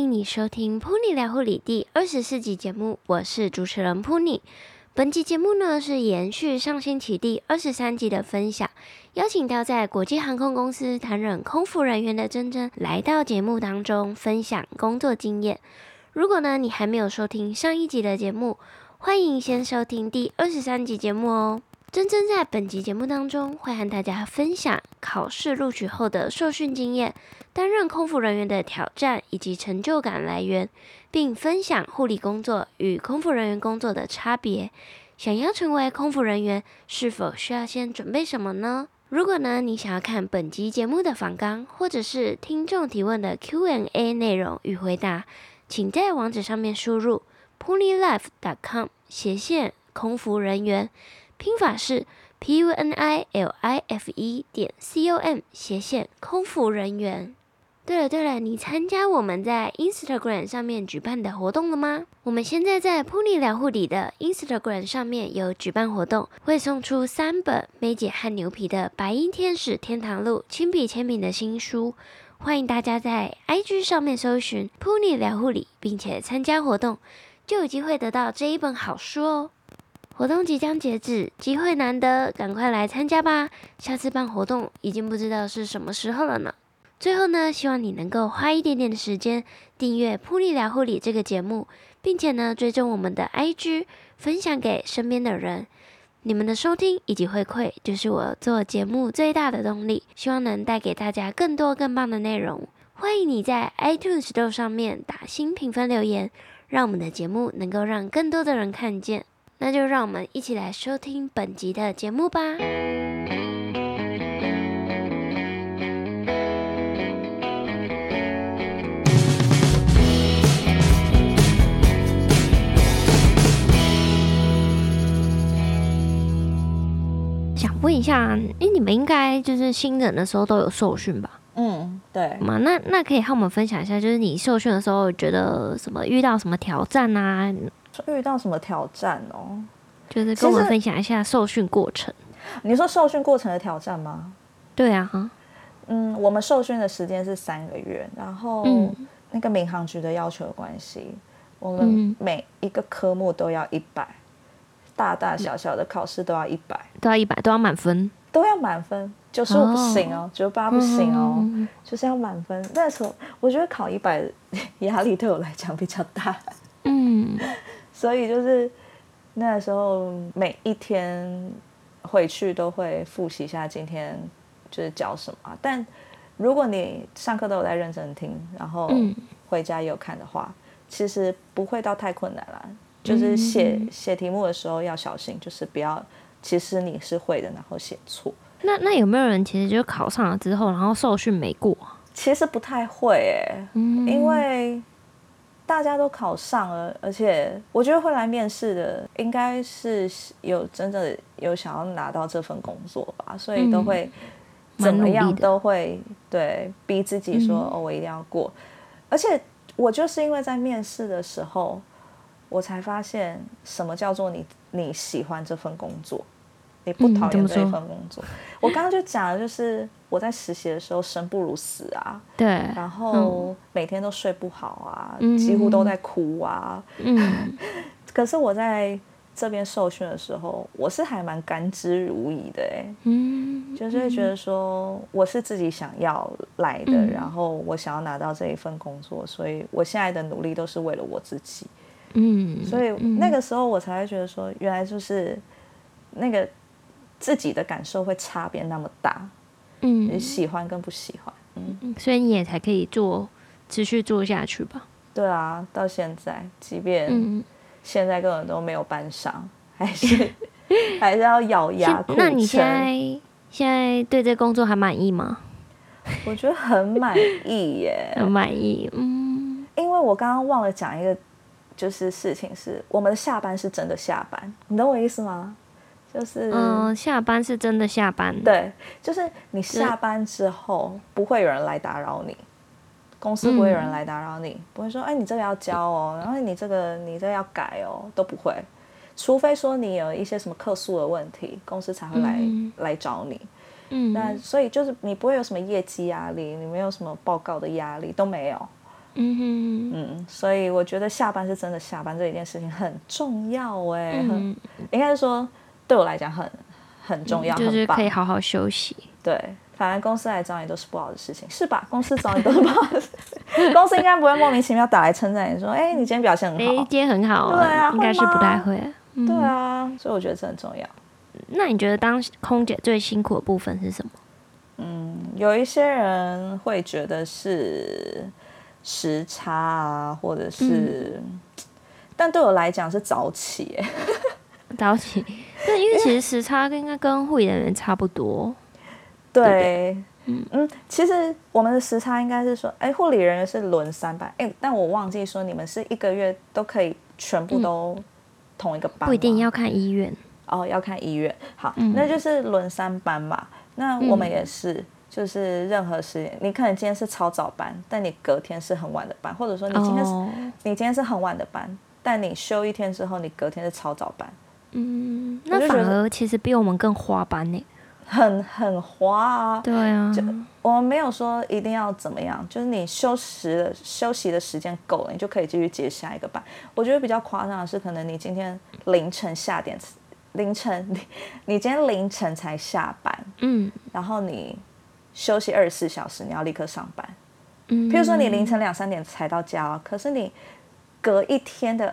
欢迎你收听《Pony 聊护理》第二十四集节目，我是主持人 Pony。本集节目呢是延续上星期第二十三集的分享，邀请到在国际航空公司担任空服人员的珍珍来到节目当中分享工作经验。如果呢你还没有收听上一集的节目，欢迎先收听第二十三集节目哦。珍珍在本集节目当中会和大家分享考试录取后的受训经验、担任空服人员的挑战以及成就感来源，并分享护理工作与空服人员工作的差别。想要成为空服人员，是否需要先准备什么呢？如果呢你想要看本集节目的访纲，或者是听众提问的 Q&A 内容与回答，请在网址上面输入 punilife.com 斜线空服人员。拼法是 p u n i l i f e 点 c o m 斜线空服人员。对了对了，你参加我们在 Instagram 上面举办的活动了吗？我们现在在噗妮聊护理的 Instagram 上面有举办活动，会送出三本梅姐和牛皮的《白衣天使天堂路》亲笔签名的新书，欢迎大家在 IG 上面搜寻噗妮聊护理，并且参加活动，就有机会得到这一本好书哦。活动即将截止，机会难得，赶快来参加吧！下次办活动已经不知道是什么时候了呢。最后呢，希望你能够花一点点的时间订阅《噗妮聊护理》这个节目，并且呢追踪我们的 IG，分享给身边的人。你们的收听以及回馈就是我做节目最大的动力，希望能带给大家更多更棒的内容。欢迎你在 iTunes Store 上面打新评分留言，让我们的节目能够让更多的人看见。那就让我们一起来收听本集的节目吧。想问一下，哎，你们应该就是新人的时候都有受训吧？嗯，对。嘛，那那可以和我们分享一下，就是你受训的时候觉得什么遇到什么挑战啊？遇到什么挑战哦？就是跟我们分享一下受训过程。你说受训过程的挑战吗？对啊，哈，嗯，我们受训的时间是三个月，然后那个民航局的要求的关系，我们每一个科目都要一百，大大小小的考试都要一百，都要一百，都要满分，都要满分，九十五不行哦，九十八不行哦，就是要满分。那时候我觉得考一百 压力对我来讲比较大，嗯。所以就是那时候每一天回去都会复习一下今天就是教什么。但如果你上课都有在认真听，然后回家也有看的话，其实不会到太困难了。就是写写题目的时候要小心，就是不要其实你是会的，然后写错。那那有没有人其实就考上了之后，然后受训没过？其实不太会哎，因为。大家都考上了，而且我觉得会来面试的，应该是有真的有想要拿到这份工作吧，所以都会怎么样都会对逼自己说哦，我一定要过。而且我就是因为在面试的时候，我才发现什么叫做你你喜欢这份工作。你不讨厌这一份工作？嗯、我刚刚就讲了，就是我在实习的时候生不如死啊，对，然后每天都睡不好啊，嗯、几乎都在哭啊。嗯，可是我在这边受训的时候，我是还蛮甘之如饴的哎，嗯，就是会觉得说我是自己想要来的，嗯、然后我想要拿到这一份工作，所以我现在的努力都是为了我自己。嗯，所以那个时候我才会觉得说，原来就是那个。自己的感受会差别那么大，嗯，你喜欢跟不喜欢，嗯，所以你也才可以做，持续做下去吧。对啊，到现在，即便现在根本都没有班上，还是 还是要咬牙苦撑。那你现在现在对这工作还满意吗？我觉得很满意耶，很满意。嗯，因为我刚刚忘了讲一个，就是事情是我们的下班是真的下班，你懂我意思吗？就是嗯，下班是真的下班。对，就是你下班之后不会有人来打扰你，公司不会有人来打扰你，嗯、不会说哎，你这个要交哦，然后你这个你这个要改哦，都不会，除非说你有一些什么客诉的问题，公司才会来、嗯、来找你。嗯，那所以就是你不会有什么业绩压力，你没有什么报告的压力都没有，嗯哼嗯，所以我觉得下班是真的下班这一件事情很重要哎、欸，嗯，应该是说对我来讲很很重要，嗯、就是可以好好休息。对，反正公司来找你都是不好的事情，是吧？公司找你都是不好的事情，公司应该不会莫名其妙打来称赞你说，哎，你今天表现很好，哎，今天很好，对啊，应该是不太会，嗯、对啊，所以我觉得这很重要。那你觉得当空姐最辛苦的部分是什么？嗯，有一些人会觉得是时差啊，或者是，嗯、但对我来讲是早起，哎，早起。对，因为其实时差应该跟护理人员差不多。对，对嗯嗯，其实我们的时差应该是说，哎，护理人员是轮三班，哎，但我忘记说，你们是一个月都可以全部都同一个班，不一定要看医院。哦，要看医院。好，嗯、那就是轮三班嘛。那我们也是，嗯、就是任何时间，你可能今天是超早班，但你隔天是很晚的班，或者说你今天是、哦、你今天是很晚的班，但你休一天之后，你隔天是超早班。嗯，那反而其实比我们更花班呢，很很花啊。对啊，就我们没有说一定要怎么样，就是你休息的休息的时间够了，你就可以继续接下一个班。我觉得比较夸张的是，可能你今天凌晨下点。凌晨，你你今天凌晨才下班，嗯，然后你休息二十四小时，你要立刻上班，嗯，譬如说你凌晨两三点才到家，可是你隔一天的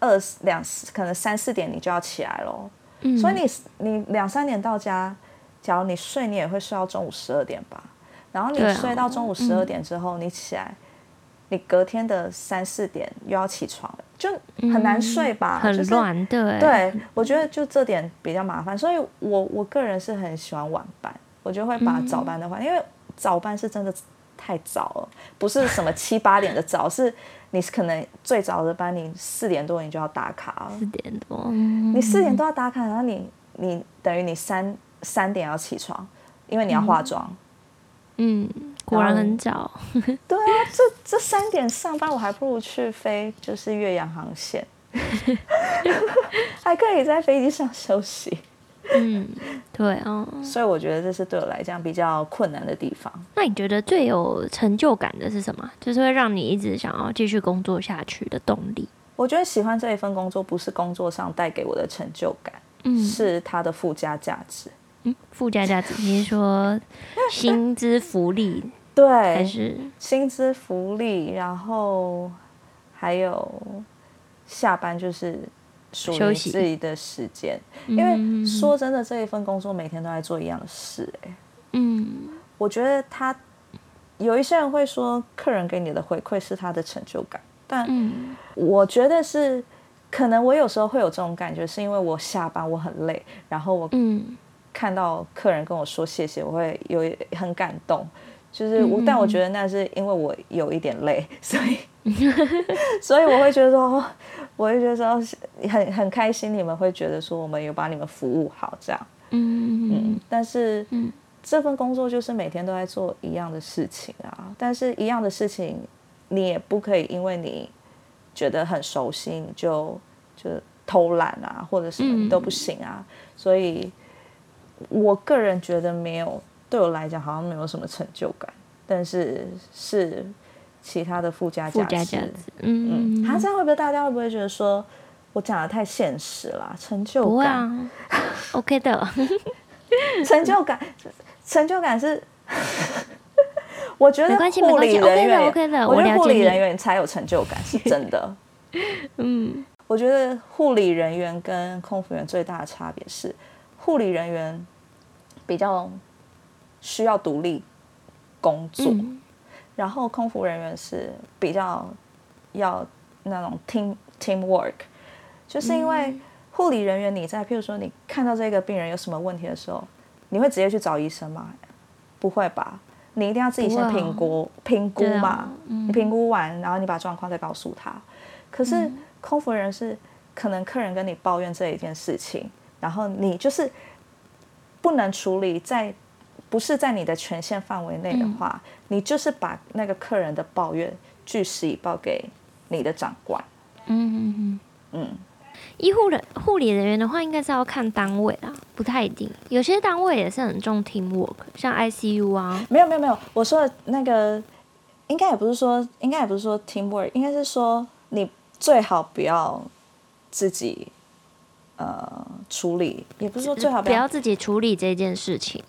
二两可能三四点你就要起来喽，嗯，所以你你两三点到家，假如你睡，你也会睡到中午十二点吧，然后你睡到中午十二点之后，你起来。你隔天的三四点又要起床，就很难睡吧？嗯、很乱，对。对，我觉得就这点比较麻烦，所以我我个人是很喜欢晚班，我就会把早班的话，嗯、因为早班是真的太早了，不是什么七八点的早，是你可能最早的班，你四点多你就要打卡了。四点多，嗯、你四点多要打卡，然后你你等于你三三点要起床，因为你要化妆。嗯。嗯果然很早，对啊，这这三点上班，我还不如去飞就是岳阳航线，还可以在飞机上休息。嗯，对啊，所以我觉得这是对我来讲比较困难的地方。那你觉得最有成就感的是什么？就是会让你一直想要继续工作下去的动力？我觉得喜欢这一份工作，不是工作上带给我的成就感，嗯，是它的附加价值。嗯，附加价值，你是说薪资福利？对，还是薪资福利，然后还有下班就是属于自己的时间。因为说真的，这一份工作每天都在做一样的事，哎，嗯，我觉得他有一些人会说，客人给你的回馈是他的成就感，但我觉得是可能我有时候会有这种感觉，是因为我下班我很累，然后我看到客人跟我说谢谢，我会有很感动。就是我，但我觉得那是因为我有一点累，所以 所以我会觉得说，我就觉得说很很开心，你们会觉得说我们有把你们服务好这样，嗯嗯。但是，这份工作就是每天都在做一样的事情啊，但是一样的事情，你也不可以因为你觉得很熟悉，你就就偷懒啊，或者什么都不行啊。所以，我个人觉得没有。对我来讲好像没有什么成就感，但是是其他的附加价值。嗯嗯，他这样会不会大家会不会觉得说我讲的太现实了？成就感，啊，OK 的，成就感，成就感是，我觉得护理人员，OK 的，我觉得护理人员才有成就感，是真的。嗯，我觉得护理人员跟空服员最大的差别是，护理人员比较。需要独立工作，嗯、然后空服人员是比较要那种 team team work，就是因为护理人员你在，譬如说你看到这个病人有什么问题的时候，你会直接去找医生吗？不会吧，你一定要自己先评估评估嘛，你评估完，然后你把状况再告诉他。可是空服人员是可能客人跟你抱怨这一件事情，然后你就是不能处理在。不是在你的权限范围内的话，嗯、你就是把那个客人的抱怨据实以报给你的长官。嗯嗯嗯。嗯，医护人护理人员的话，应该是要看单位啦，不太一定。有些单位也是很重 teamwork，像 ICU 啊。没有没有没有，我说的那个应该也不是说，应该也不是说 teamwork，应该是说你最好不要自己呃处理，也不是说最好不要自己处理这件事情。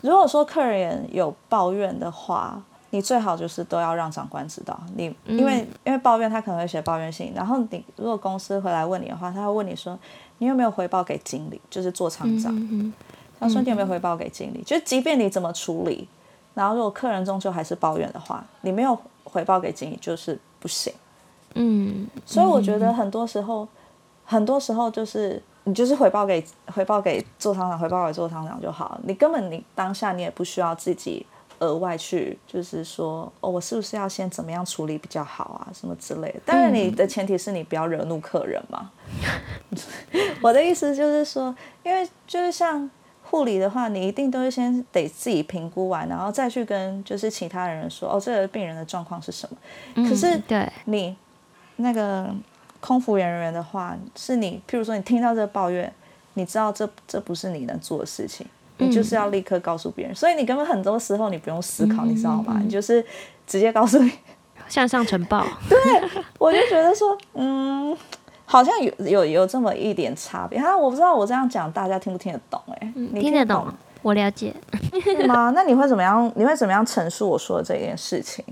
如果说客人有抱怨的话，你最好就是都要让长官知道。你因为、嗯、因为抱怨，他可能会写抱怨信，然后你如果公司回来问你的话，他会问你说，你有没有回报给经理，就是做厂长。嗯嗯他说你有没有回报给经理？嗯、就是即便你怎么处理，然后如果客人终究还是抱怨的话，你没有回报给经理就是不行。嗯，所以我觉得很多时候，很多时候就是。你就是回报给回报给做厂长，回报给做厂长就好。你根本你当下你也不需要自己额外去，就是说哦，我是不是要先怎么样处理比较好啊，什么之类的。当然，你的前提是你不要惹怒客人嘛。我的意思就是说，因为就是像护理的话，你一定都是先得自己评估完，然后再去跟就是其他人说哦，这个病人的状况是什么。可是对你那个。空服员人员的话，是你，譬如说你听到这个抱怨，你知道这这不是你能做的事情，你就是要立刻告诉别人。嗯、所以你根本很多时候你不用思考，嗯、你知道吗？嗯、你就是直接告诉你，向上呈报。对，我就觉得说，嗯，好像有有有这么一点差别。哈，我不知道我这样讲大家听不听得懂、欸？哎、嗯，你听得懂？我了解。吗？那你会怎么样？你会怎么样陈述我说的这件事情？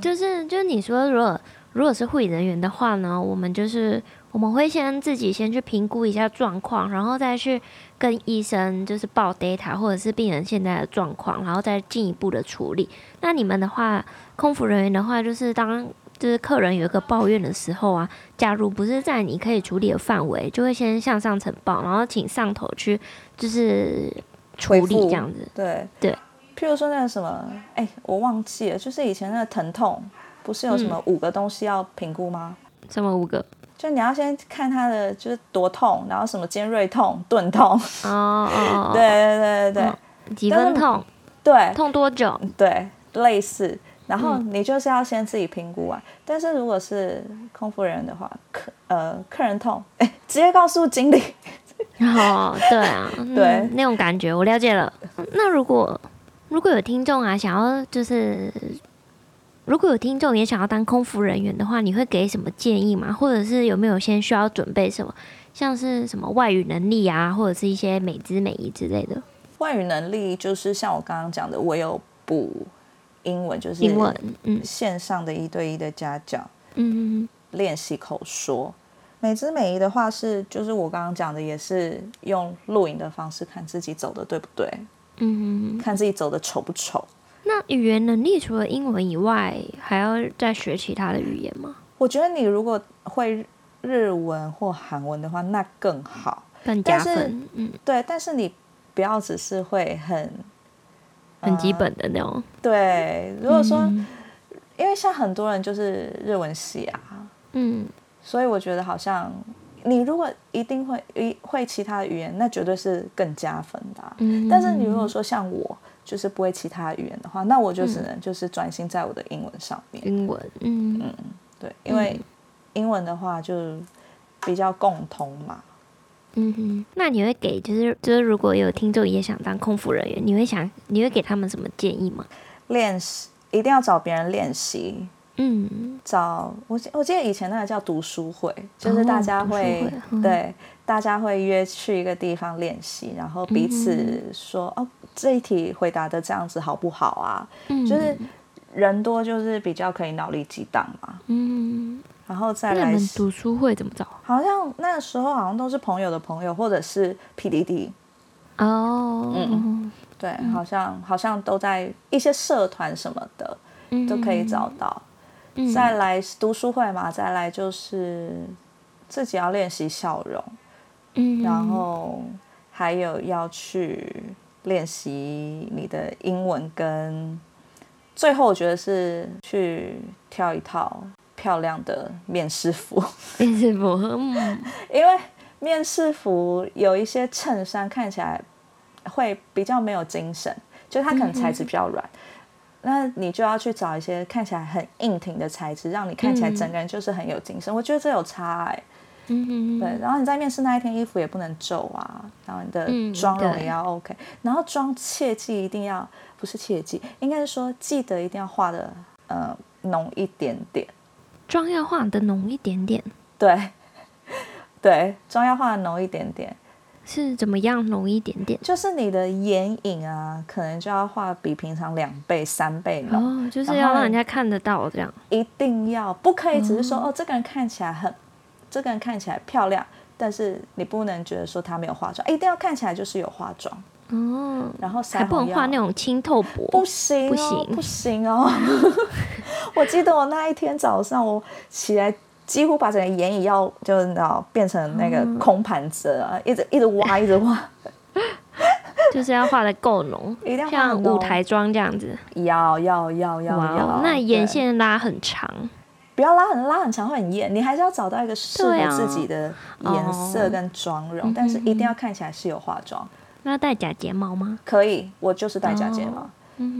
就是就是你说如果。如果是护理人员的话呢，我们就是我们会先自己先去评估一下状况，然后再去跟医生就是报 data 或者是病人现在的状况，然后再进一步的处理。那你们的话，空服人员的话，就是当就是客人有一个抱怨的时候啊，假如不是在你可以处理的范围，就会先向上呈报，然后请上头去就是处理这样子。对对，譬如说那个什么，哎，我忘记了，就是以前那个疼痛。不是有什么五个东西要评估吗？嗯、什么五个？就你要先看他的就是多痛，然后什么尖锐痛、钝痛。哦哦对对对对对。几分痛？对。痛多久？对，类似。然后你就是要先自己评估啊。嗯、但是如果是空服人的话，客呃客人痛，哎，直接告诉经理。哦，对啊，对、嗯、那种感觉我了解了。那如果如果有听众啊，想要就是。如果有听众也想要当空服人员的话，你会给什么建议吗？或者是有没有先需要准备什么，像是什么外语能力啊，或者是一些美姿美仪之类的？外语能力就是像我刚刚讲的，我有补英文，就是英文，嗯，线上的一对一的家教，嗯，练习口说。美姿美仪的话是，就是我刚刚讲的，也是用录影的方式看自己走的对不对，嗯，看自己走的丑不丑。那语言能力除了英文以外，还要再学其他的语言吗？我觉得你如果会日文或韩文的话，那更好，更加分。嗯，对，但是你不要只是会很很基本的那种。呃、对，如果说，嗯、因为像很多人就是日文系啊，嗯，所以我觉得好像你如果一定会一会其他的语言，那绝对是更加分的、啊。嗯，但是你如果说像我。就是不会其他语言的话，那我就只能就是专心在我的英文上面。英文，嗯嗯，对，因为英文的话就比较共通嘛。嗯哼，那你会给就是就是如果有听众也想当空服人员，你会想你会给他们什么建议吗？练习一定要找别人练习。嗯，找我我记得以前那个叫读书会，就是大家会、哦嗯、对大家会约去一个地方练习，然后彼此说、嗯、哦。这一题回答的这样子好不好啊？嗯，就是人多就是比较可以脑力激荡嘛。嗯，然后再来读书会怎么找？好像那个时候好像都是朋友的朋友，或者是 PDD。哦，嗯，对，嗯、好像好像都在一些社团什么的、嗯、都可以找到。嗯、再来读书会嘛，再来就是自己要练习笑容。嗯，然后还有要去。练习你的英文，跟最后我觉得是去挑一套漂亮的面试服。面试服，因为面试服有一些衬衫看起来会比较没有精神，就它可能材质比较软，嗯、那你就要去找一些看起来很硬挺的材质，让你看起来整个人就是很有精神。嗯、我觉得这有差哎、欸。嗯哼，对，然后你在面试那一天衣服也不能皱啊，然后你的妆容也要 OK，、嗯、然后妆切记一定要不是切记，应该是说记得一定要画的呃浓一点点，妆要画的浓一点点，对，对，妆要画的浓一点点。是怎么样浓一点点？就是你的眼影啊，可能就要画比平常两倍、三倍浓。哦，就是要让人家看得到这样。一定要，不可以只是说哦，哦，这个人看起来很，这个人看起来漂亮，但是你不能觉得说他没有化妆，一定要看起来就是有化妆。哦。然后还不能画那种清透薄。不行，不行，不行哦。我记得我那一天早上，我起来。几乎把整个眼影要就是你知道变成那个空盘子了，嗯、一直一直挖一直挖，就是要画的够浓，一定要像舞台妆这样子。要要要要要。那眼线拉很长，不要拉很拉很长会很艳，你还是要找到一个适合自己的颜色跟妆容，啊、但是一定要看起来是有化妆。那要戴假睫毛吗？可以，我就是戴假睫毛。哦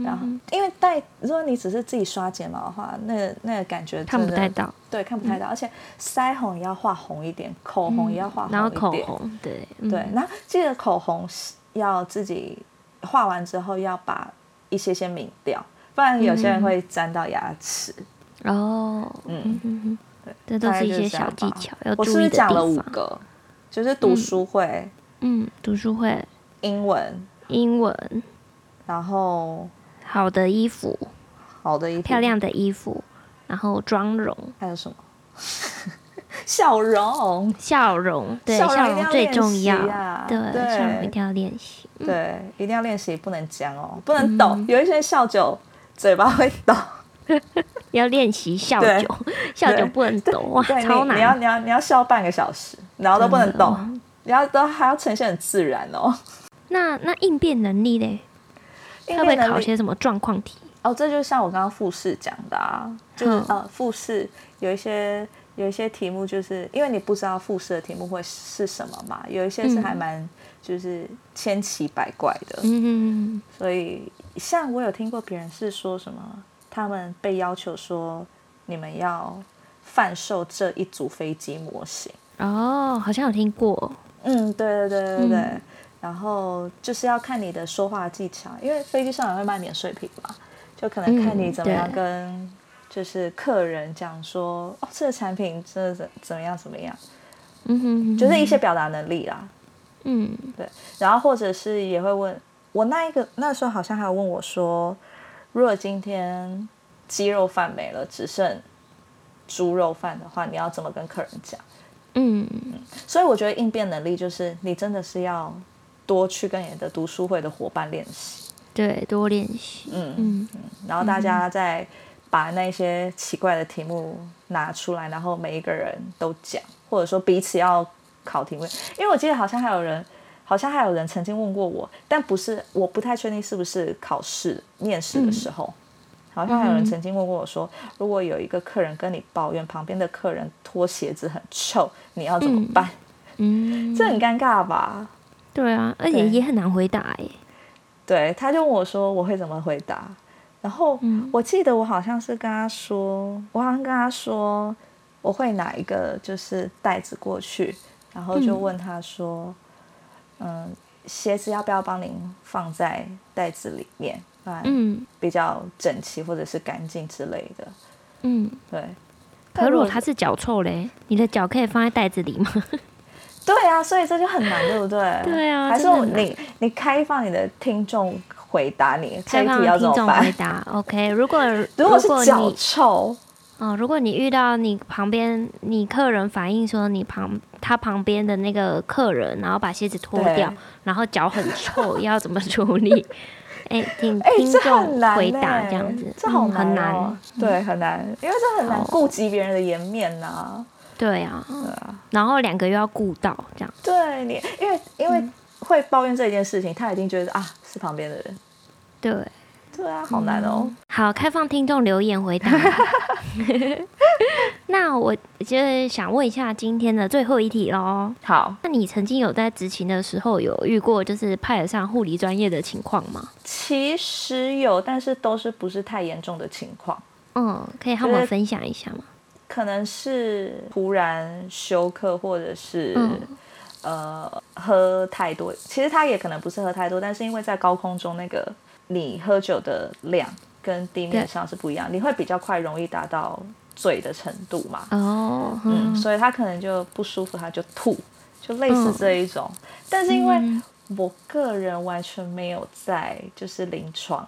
然后，因为戴，如果你只是自己刷睫毛的话，那个那个感觉看不太到，对，看不太到。而且腮红也要画红一点，口红也要画红一点。然后口红，对对。然后记得口红要自己画完之后要把一些些抿掉，不然有些人会沾到牙齿。哦，嗯，对，这都是一些小技巧要注意的地方。我是讲了五个，就是读书会，嗯，读书会，英文，英文。然后好的衣服，好的衣服，漂亮的衣服，然后妆容，还有什么？笑容，笑容，对，笑容最重要，对，笑容一定要练习，对，一定要练习，不能僵哦，不能抖，有一些笑酒嘴巴会抖，要练习笑酒，笑酒不能抖哇，超难，你要你要你要笑半个小时，然后都不能抖，你要都还要呈现很自然哦。那那应变能力嘞？会不会考些什么状况题？哦，这就像我刚刚复试讲的啊，就是呃，复试有一些有一些题目，就是因为你不知道复试的题目会是什么嘛，有一些是还蛮就是千奇百怪的，嗯，所以像我有听过别人是说什么，他们被要求说你们要贩售这一组飞机模型。哦，好像有听过，嗯，对对对对对。嗯然后就是要看你的说话技巧，因为飞机上也会卖免税品嘛，就可能看你怎么样跟就是客人讲说，哦，这个产品真的怎怎么样怎么样，嗯哼，就是一些表达能力啦，嗯，对。然后或者是也会问我那一个那时候好像还有问我说，如果今天鸡肉饭没了，只剩猪肉饭的话，你要怎么跟客人讲？嗯，所以我觉得应变能力就是你真的是要。多去跟你的读书会的伙伴练习，对，多练习，嗯嗯，然后大家再把那些奇怪的题目拿出来，然后每一个人都讲，或者说彼此要考题目，因为我记得好像还有人，好像还有人曾经问过我，但不是，我不太确定是不是考试面试的时候，嗯、好像还有人曾经问过我说，如果有一个客人跟你抱怨旁边的客人脱鞋子很臭，你要怎么办？嗯，这很尴尬吧？对啊，而且也很难回答哎。对，他就问我说：“我会怎么回答？”然后、嗯、我记得我好像是跟他说，我好像跟他说我会拿一个就是袋子过去，然后就问他说：“嗯，嗯，鞋子要不要帮您放在袋子里面？嗯，比较整齐或者是干净之类的。”嗯，对。可如果他是脚臭嘞，你的脚可以放在袋子里吗？对啊，所以这就很难，对不对？对啊，还是你你开放你的听众回答你，开放听众回答。OK，如果 如果是脚臭哦，如果你遇到你旁边你客人反映说你旁他旁边的那个客人，然后把鞋子脱掉，然后脚很臭，要怎么处理？哎，听听众回答这样子，这好难、哦嗯、很难，对，很难，因为这很难顾及别人的颜面呐、啊。对啊，对啊，然后两个又要顾到这样。对你，因为因为会抱怨这件事情，嗯、他一定觉得啊是旁边的人。对，对啊，好难哦。嗯、好，开放听众留言回答。那我就想问一下今天的最后一题喽。好，那你曾经有在执勤的时候有遇过就是派得上护理专业的情况吗？其实有，但是都是不是太严重的情况。嗯，可以和我们分享一下吗？可能是突然休克，或者是、嗯、呃喝太多。其实他也可能不是喝太多，但是因为在高空中那个你喝酒的量跟地面上是不一样，你会比较快容易达到醉的程度嘛。哦，嗯，所以他可能就不舒服，他就吐，就类似这一种。但是因为我个人完全没有在就是临床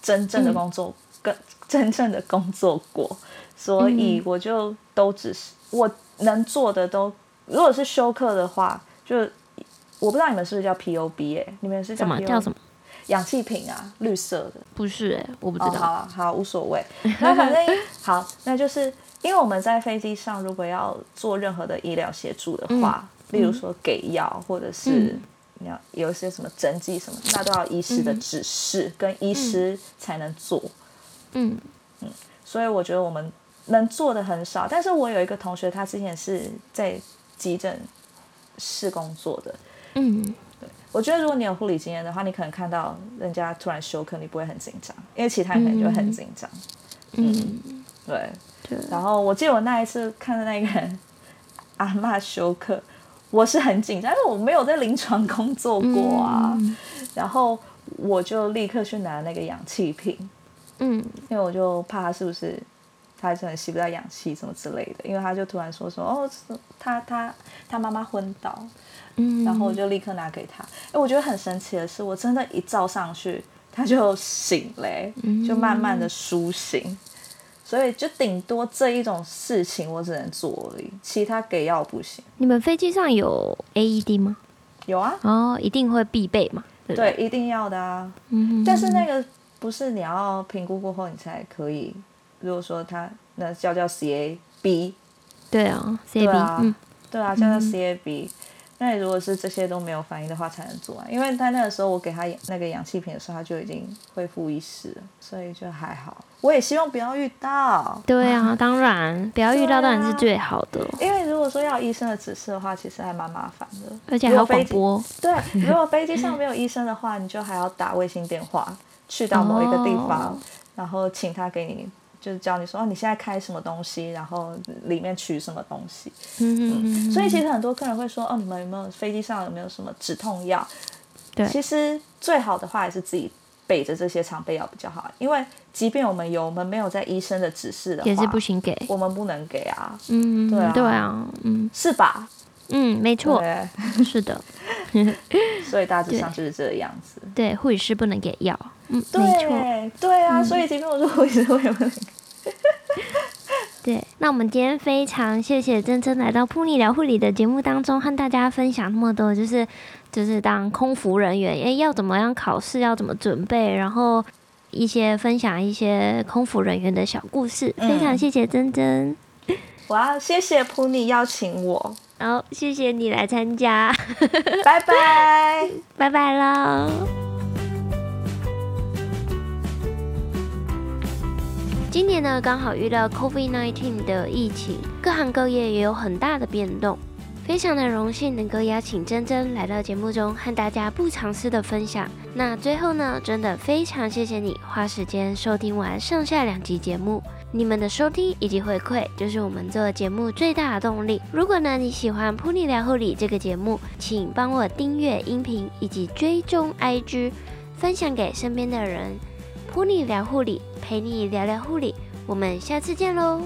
真正的工作跟真正的工作过，所以我就都只是我能做的都，如果是休克的话，就。我不知道你们是不是叫 P O B 哎，你们是叫什么？叫什么？氧气瓶啊，绿色的。不是哎，我不知道。哦、好好，无所谓。那反正 好，那就是因为我们在飞机上，如果要做任何的医疗协助的话，嗯、例如说给药，或者是你要有一些什么针剂什么，那都要医师的指示，嗯、跟医师才能做。嗯嗯，所以我觉得我们能做的很少。但是我有一个同学，他之前是在急诊室工作的。嗯，对，我觉得如果你有护理经验的话，你可能看到人家突然休克，你不会很紧张，因为其他人可能就会很紧张。嗯，嗯对。对。然后我记得我那一次看到那个人阿妈休克，我是很紧张，因为我没有在临床工作过啊。嗯、然后我就立刻去拿那个氧气瓶。嗯。因为我就怕他是不是他可能吸不到氧气什么之类的，因为他就突然说说哦，他他他妈妈昏倒。嗯，然后我就立刻拿给他。哎，我觉得很神奇的是，我真的，一照上去，他就醒了，就慢慢的苏醒。所以就顶多这一种事情我只能做而已，其他给药不行。你们飞机上有 AED 吗？有啊。哦，一定会必备嘛？对，对，一定要的啊。嗯哼。但是那个不是你要评估过后你才可以。如果说他那叫叫 CAB。对啊，CAB。对啊，嗯、对啊，叫叫 CAB。那如果是这些都没有反应的话，才能做完。因为他那个时候我给他那个氧气瓶的时候，他就已经恢复意识了，所以就还好。我也希望不要遇到。对啊，当然不要遇到当然是最好的。啊、因为如果说要医生的指示的话，其实还蛮麻烦的，而且还要广播。对，如果飞机上 没有医生的话，你就还要打卫星电话去到某一个地方，哦、然后请他给你。就是教你说哦，你现在开什么东西，然后里面取什么东西。嗯嗯，所以其实很多客人会说哦，你们有没有飞机上有没有什么止痛药？对，其实最好的话还是自己备着这些常备药比较好，因为即便我们有，我们没有在医生的指示的话，也是不行给，我们不能给啊。嗯，对啊，对啊，嗯，是吧？嗯，没错，是的。所以大致上就是这个样子。对，护理师不能给药。嗯，对，没错，对啊，所以今天我说我也不能给。对，那我们今天非常谢谢珍珍来到噗妮聊护理的节目当中，和大家分享那么多，就是就是当空服人员，哎，要怎么样考试，要怎么准备，然后一些分享一些空服人员的小故事，非常谢谢珍珍。我要，谢谢噗妮邀请我，然后谢谢你来参加，拜拜，拜拜。喽。今年呢，刚好遇到 COVID-19 的疫情，各行各业也有很大的变动。非常的荣幸能够邀请珍珍来到节目中，和大家不藏私的分享。那最后呢，真的非常谢谢你花时间收听完上下两集节目，你们的收听以及回馈，就是我们做节目最大的动力。如果呢你喜欢噗妮聊护理这个节目，请帮我订阅音频以及追踪 IG，分享给身边的人。噗妮聊护理，陪你聊聊护理，我们下次见喽。